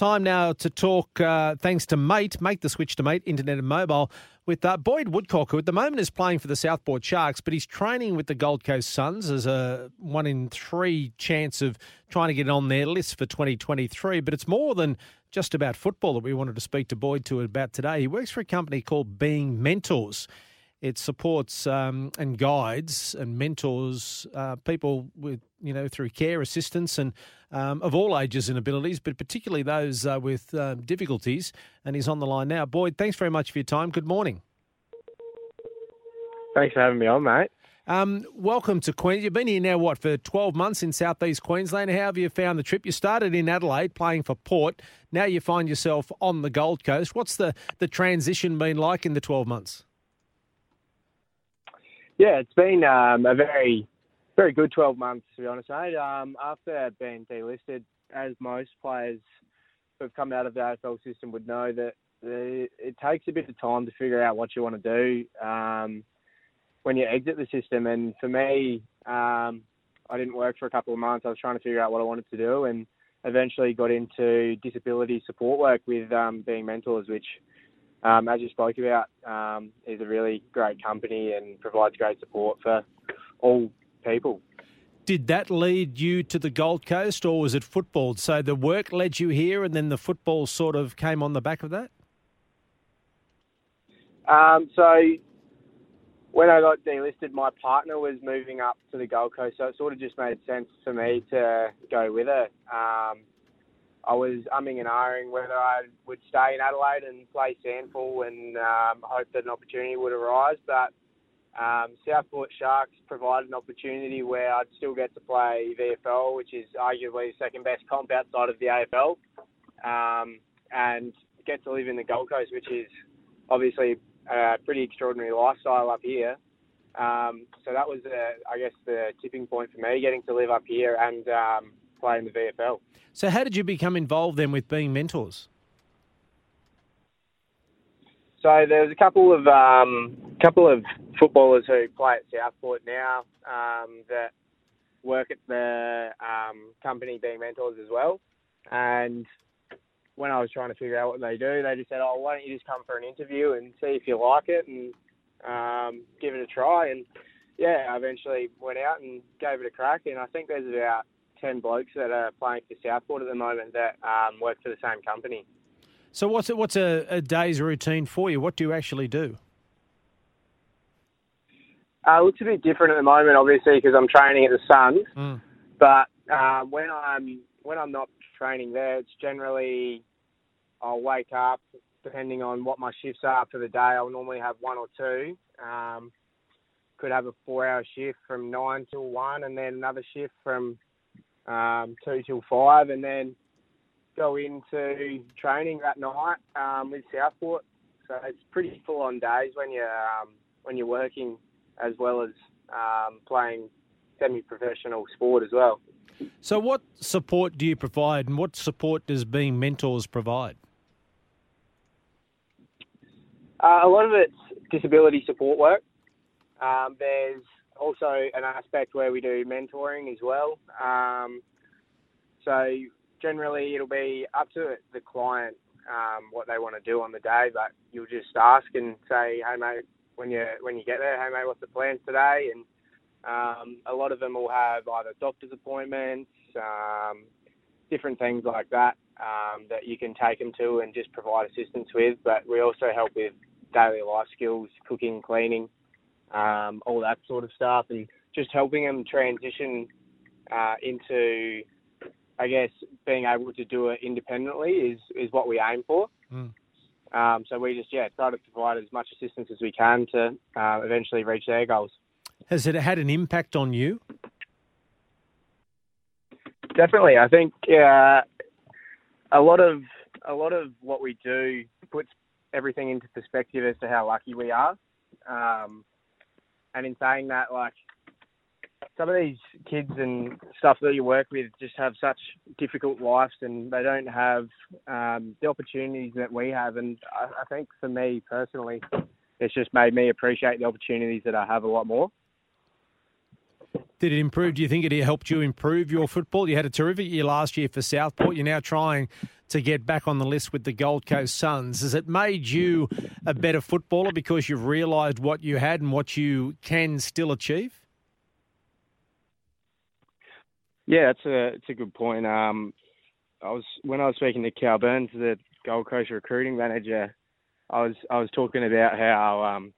Time now to talk, uh, thanks to Mate, make the switch to Mate, internet and mobile, with uh, Boyd Woodcock, who at the moment is playing for the Southport Sharks, but he's training with the Gold Coast Suns as a one in three chance of trying to get on their list for 2023. But it's more than just about football that we wanted to speak to Boyd to about today. He works for a company called Being Mentors. It supports um, and guides and mentors uh, people with, you know, through care assistance and um, of all ages and abilities, but particularly those uh, with uh, difficulties. And he's on the line now. Boyd, thanks very much for your time. Good morning. Thanks for having me on, mate. Um, welcome to Queens. You've been here now, what, for 12 months in southeast Queensland. How have you found the trip? You started in Adelaide playing for Port. Now you find yourself on the Gold Coast. What's the, the transition been like in the 12 months? Yeah, it's been um, a very, very good 12 months, to be honest, mate. Um, after being delisted, as most players who've come out of the AFL system would know, that the, it takes a bit of time to figure out what you want to do um, when you exit the system. And for me, um, I didn't work for a couple of months. I was trying to figure out what I wanted to do and eventually got into disability support work with um, Being Mentors, which um, as you spoke about, um, is a really great company and provides great support for all people. Did that lead you to the Gold Coast or was it football? So the work led you here and then the football sort of came on the back of that? Um, so when I got delisted, my partner was moving up to the Gold Coast, so it sort of just made sense for me to go with her. Um, I was umming and ahhing whether I would stay in Adelaide and play SANFL and um, hope that an opportunity would arise. But um, Southport Sharks provided an opportunity where I'd still get to play VFL, which is arguably the second best comp outside of the AFL, um, and get to live in the Gold Coast, which is obviously a pretty extraordinary lifestyle up here. Um, so that was, uh, I guess, the tipping point for me, getting to live up here and um, play in the VFL. So how did you become involved then with being mentors? So there's a couple of um, couple of footballers who play at Southport now um, that work at the um, company being mentors as well. And when I was trying to figure out what they do, they just said, "Oh, why don't you just come for an interview and see if you like it and um, give it a try?" And yeah, I eventually went out and gave it a crack. And I think there's about ten blokes that are playing for Southport at the moment that um, work for the same company. So what's a, what's a, a day's routine for you? What do you actually do? Uh, it looks a bit different at the moment, obviously, because I'm training at the Suns. Mm. But uh, when I'm when I'm not training there, it's generally I'll wake up, depending on what my shifts are for the day. I'll normally have one or two. Um, could have a four-hour shift from nine till one, and then another shift from um, two till five, and then go into training that night um, with Southport. So it's pretty full-on days when you're um, when you're working as well as um, playing semi-professional sport as well. So what support do you provide and what support does being mentors provide? Uh, a lot of it's disability support work. Um, there's also an aspect where we do mentoring as well. Um, so generally, it'll be up to the client um, what they want to do on the day, but you'll just ask and say, "Hey mate, when you when you get there, hey mate, what's the plans today?" And um, a lot of them will have either doctor's appointments, um, different things like that um, that you can take them to and just provide assistance with. But we also help with daily life skills, cooking, cleaning, um, all that sort of stuff, and just helping them transition uh, into, I guess, being able to do it independently is is what we aim for. Mm. Um, so we just yeah try to provide as much assistance as we can to uh, eventually reach their goals. Has it had an impact on you? Definitely, I think uh, a lot of a lot of what we do puts everything into perspective as to how lucky we are. Um, and in saying that, like some of these kids and stuff that you work with just have such difficult lives and they don't have um, the opportunities that we have. And I, I think for me personally, it's just made me appreciate the opportunities that I have a lot more. Did it improve? Do you think it helped you improve your football? You had a terrific year last year for Southport. You're now trying to get back on the list with the Gold Coast Suns. Has it made you a better footballer because you've realised what you had and what you can still achieve? Yeah, it's a it's a good point. Um, I was when I was speaking to Cal Burns, the Gold Coast recruiting manager. I was I was talking about how um,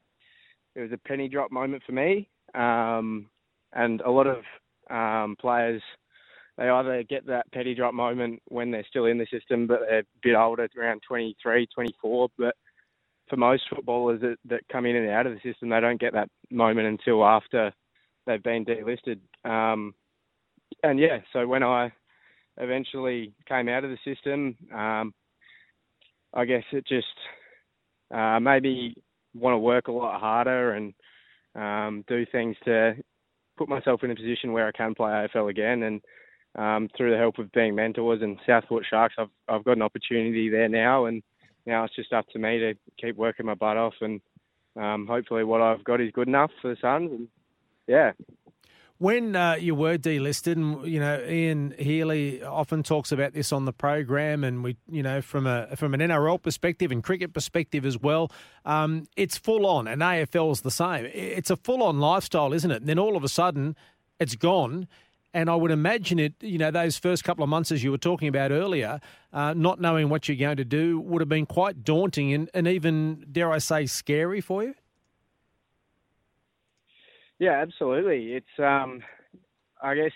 it was a penny drop moment for me, um, and a lot of um, players they either get that petty drop moment when they're still in the system, but they're a bit older, around 23, 24. But for most footballers that, that come in and out of the system, they don't get that moment until after they've been delisted. Um, and yeah, so when I eventually came out of the system, um, I guess it just uh, made me want to work a lot harder and um, do things to put myself in a position where I can play AFL again. And um, through the help of being mentors and Southport Sharks, I've I've got an opportunity there now, and now it's just up to me to keep working my butt off, and um, hopefully what I've got is good enough for the Suns. And yeah, when uh, you were delisted, and you know Ian Healy often talks about this on the program, and we, you know, from a from an NRL perspective and cricket perspective as well, um, it's full on, and AFL's the same. It's a full on lifestyle, isn't it? And then all of a sudden, it's gone. And I would imagine it, you know, those first couple of months, as you were talking about earlier, uh, not knowing what you're going to do would have been quite daunting and, and even, dare I say, scary for you. Yeah, absolutely. It's um, I guess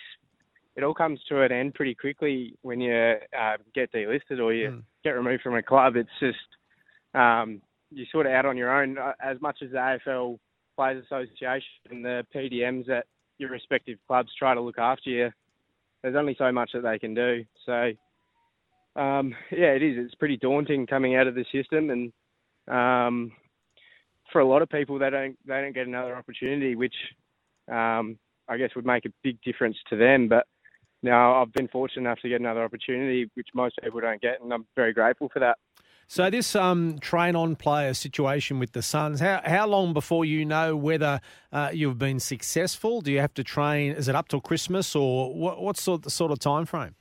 it all comes to an end pretty quickly when you uh, get delisted or you mm. get removed from a club. It's just um, you're sort of out on your own. Uh, as much as the AFL Players Association and the PDMs at your respective clubs try to look after you, there's only so much that they can do. So um, yeah, it is. It's pretty daunting coming out of the system and um, for a lot of people, they don't they don't get another opportunity, which um, I guess would make a big difference to them. But now I've been fortunate enough to get another opportunity, which most people don't get, and I'm very grateful for that. So this um, train on player situation with the Suns, how how long before you know whether uh, you've been successful? Do you have to train? Is it up till Christmas, or what? What sort sort of time frame?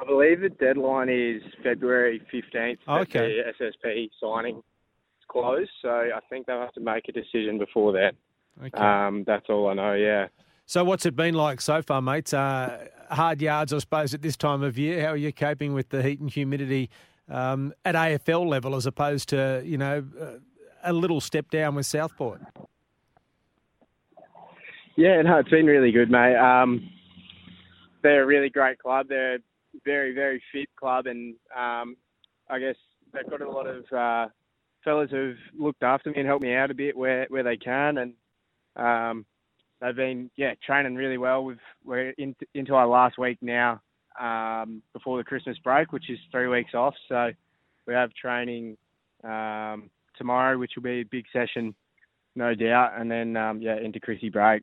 I believe the deadline is February fifteenth. Okay. The SSP signing is closed, so I think they'll have to make a decision before then. Okay. Um, that's all I know. Yeah. So what's it been like so far, mates? Uh, hard yards, I suppose, at this time of year. How are you coping with the heat and humidity um, at AFL level, as opposed to you know a little step down with Southport? Yeah, no, it's been really good, mate. Um, they're a really great club. They're a very, very fit club, and um, I guess they've got a lot of uh, fellas who've looked after me and helped me out a bit where where they can, and um, they've been yeah training really well. We've we're in, into our last week now um, before the Christmas break, which is three weeks off. So we have training um, tomorrow, which will be a big session, no doubt, and then um, yeah into Chrissy break.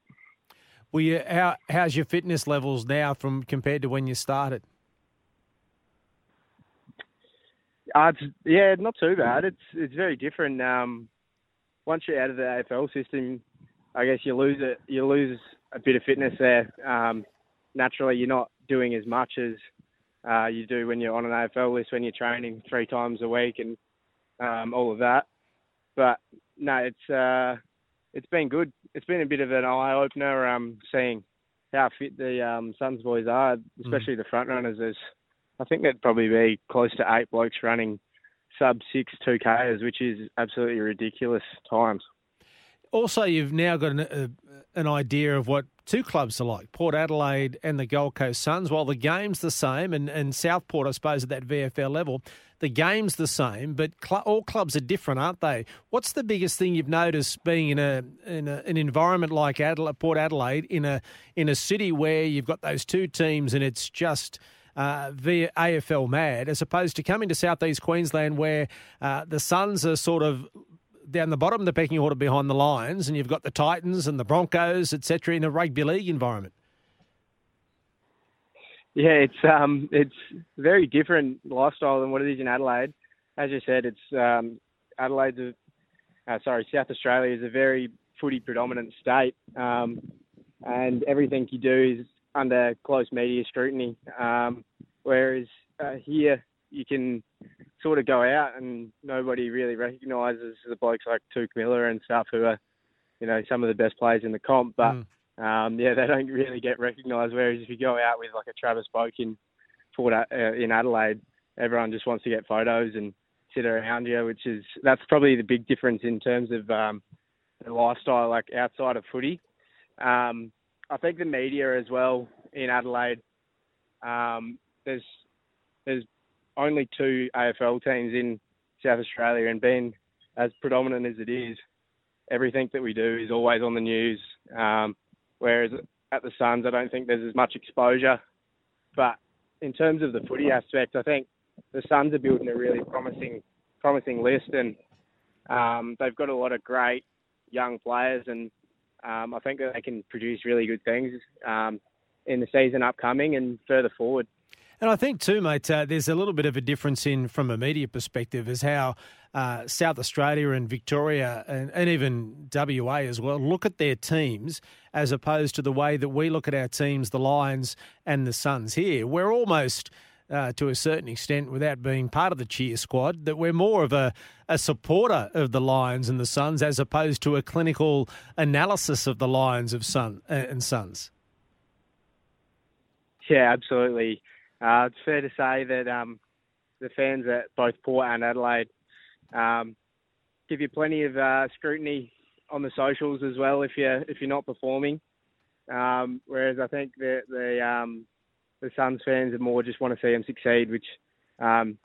Well, you, how how's your fitness levels now from compared to when you started? Uh, it's, yeah, not too bad. It's it's very different. Um, once you're out of the AFL system, I guess you lose it. You lose a bit of fitness there. Um, naturally, you're not doing as much as uh, you do when you're on an AFL list when you're training three times a week and um, all of that. But no, it's uh, it's been good. It's been a bit of an eye opener um, seeing how fit the um, Suns boys are, especially mm. the front runners. There's I think there'd probably be close to eight blokes running sub six two Ks, which is absolutely ridiculous times. Also, you've now got an, a, an idea of what two clubs are like Port Adelaide and the Gold Coast Suns. While the game's the same, and, and Southport, I suppose, at that VFL level, the game's the same, but cl- all clubs are different, aren't they? What's the biggest thing you've noticed being in a in a, an environment like Adelaide, Port Adelaide, in a in a city where you've got those two teams and it's just uh, via AFL Mad, as opposed to coming to southeast Queensland where uh, the Suns are sort of down the bottom of the pecking order behind the Lions, and you've got the Titans and the Broncos, etc., in a rugby league environment. Yeah, it's um, it's very different lifestyle than what it is in Adelaide. As you said, it's um, Adelaide's a, uh, sorry, South Australia is a very footy predominant state, um, and everything you do is under close media scrutiny. Um, whereas uh, here, you can sort of go out and nobody really recognises the blokes like Touk Miller and stuff who are, you know, some of the best players in the comp. But mm. um, yeah, they don't really get recognised. Whereas if you go out with like a Travis Boak in Port uh, in Adelaide, everyone just wants to get photos and sit around you, which is that's probably the big difference in terms of um, the lifestyle, like outside of footy. Um, I think the media as well in Adelaide. Um, there's there's only two AFL teams in South Australia, and being as predominant as it is, everything that we do is always on the news. Um, whereas at the Suns, I don't think there's as much exposure. But in terms of the footy aspect, I think the Suns are building a really promising, promising list, and um, they've got a lot of great young players, and um, I think that they can produce really good things um, in the season upcoming and further forward. And I think too, mate, uh, there's a little bit of a difference in from a media perspective as how uh, South Australia and Victoria and, and, even WA as well look at their teams as opposed to the way that we look at our teams, the Lions and the Suns here. We're almost. Uh, to a certain extent, without being part of the cheer squad, that we're more of a, a supporter of the Lions and the Suns as opposed to a clinical analysis of the Lions of Sun uh, and Suns. Yeah, absolutely. Uh, it's fair to say that um, the fans at both Port and Adelaide um, give you plenty of uh, scrutiny on the socials as well if you're if you're not performing. Um, whereas I think the the um, the Suns fans are more just want to see them succeed, which um,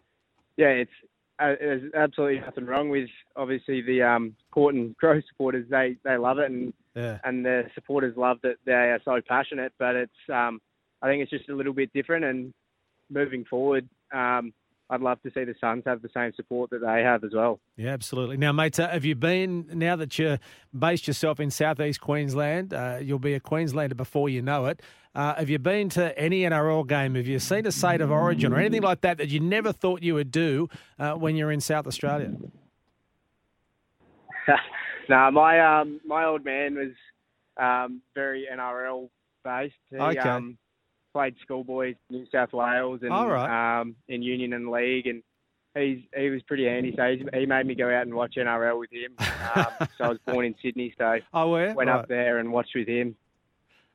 yeah, it's uh, there's absolutely nothing wrong with obviously the um, Port and Crow supporters. They they love it and yeah. and the supporters love that they are so passionate. But it's um, I think it's just a little bit different and moving forward, um, I'd love to see the Suns have the same support that they have as well. Yeah, absolutely. Now, mate, uh, have you been, now that you're based yourself in southeast Queensland, uh, you'll be a Queenslander before you know it. Uh, have you been to any NRL game? Have you seen a State of Origin or anything like that that you never thought you would do uh, when you're in South Australia? no, my um, my old man was um, very NRL based. He, okay. Um, played schoolboys New South Wales and right. um, in Union and League, and he's he was pretty handy. So he made me go out and watch NRL with him. Um, so I was born in Sydney, so oh, where? went right. up there and watched with him.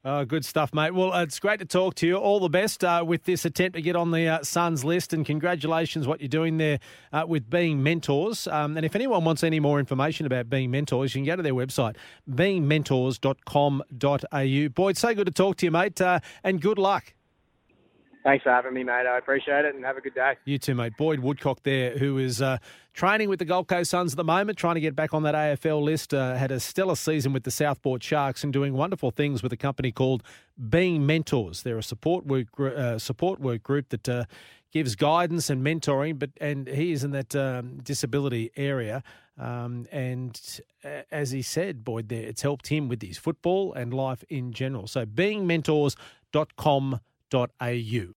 Oh, good stuff, mate. Well, it's great to talk to you. All the best uh, with this attempt to get on the uh, Suns list, and congratulations what you're doing there uh, with Being Mentors. Um, and if anyone wants any more information about Being Mentors, you can go to their website, beingmentors.com.au. Boyd, so good to talk to you, mate, uh, and good luck. Thanks for having me, mate. I appreciate it and have a good day. You too, mate. Boyd Woodcock there, who is uh, training with the Gold Coast Suns at the moment, trying to get back on that AFL list. Uh, had a stellar season with the Southport Sharks and doing wonderful things with a company called Being Mentors. They're a support work, uh, support work group that uh, gives guidance and mentoring, but and he is in that um, disability area. Um, and uh, as he said, Boyd, there, it's helped him with his football and life in general. So beingmentors.com.au.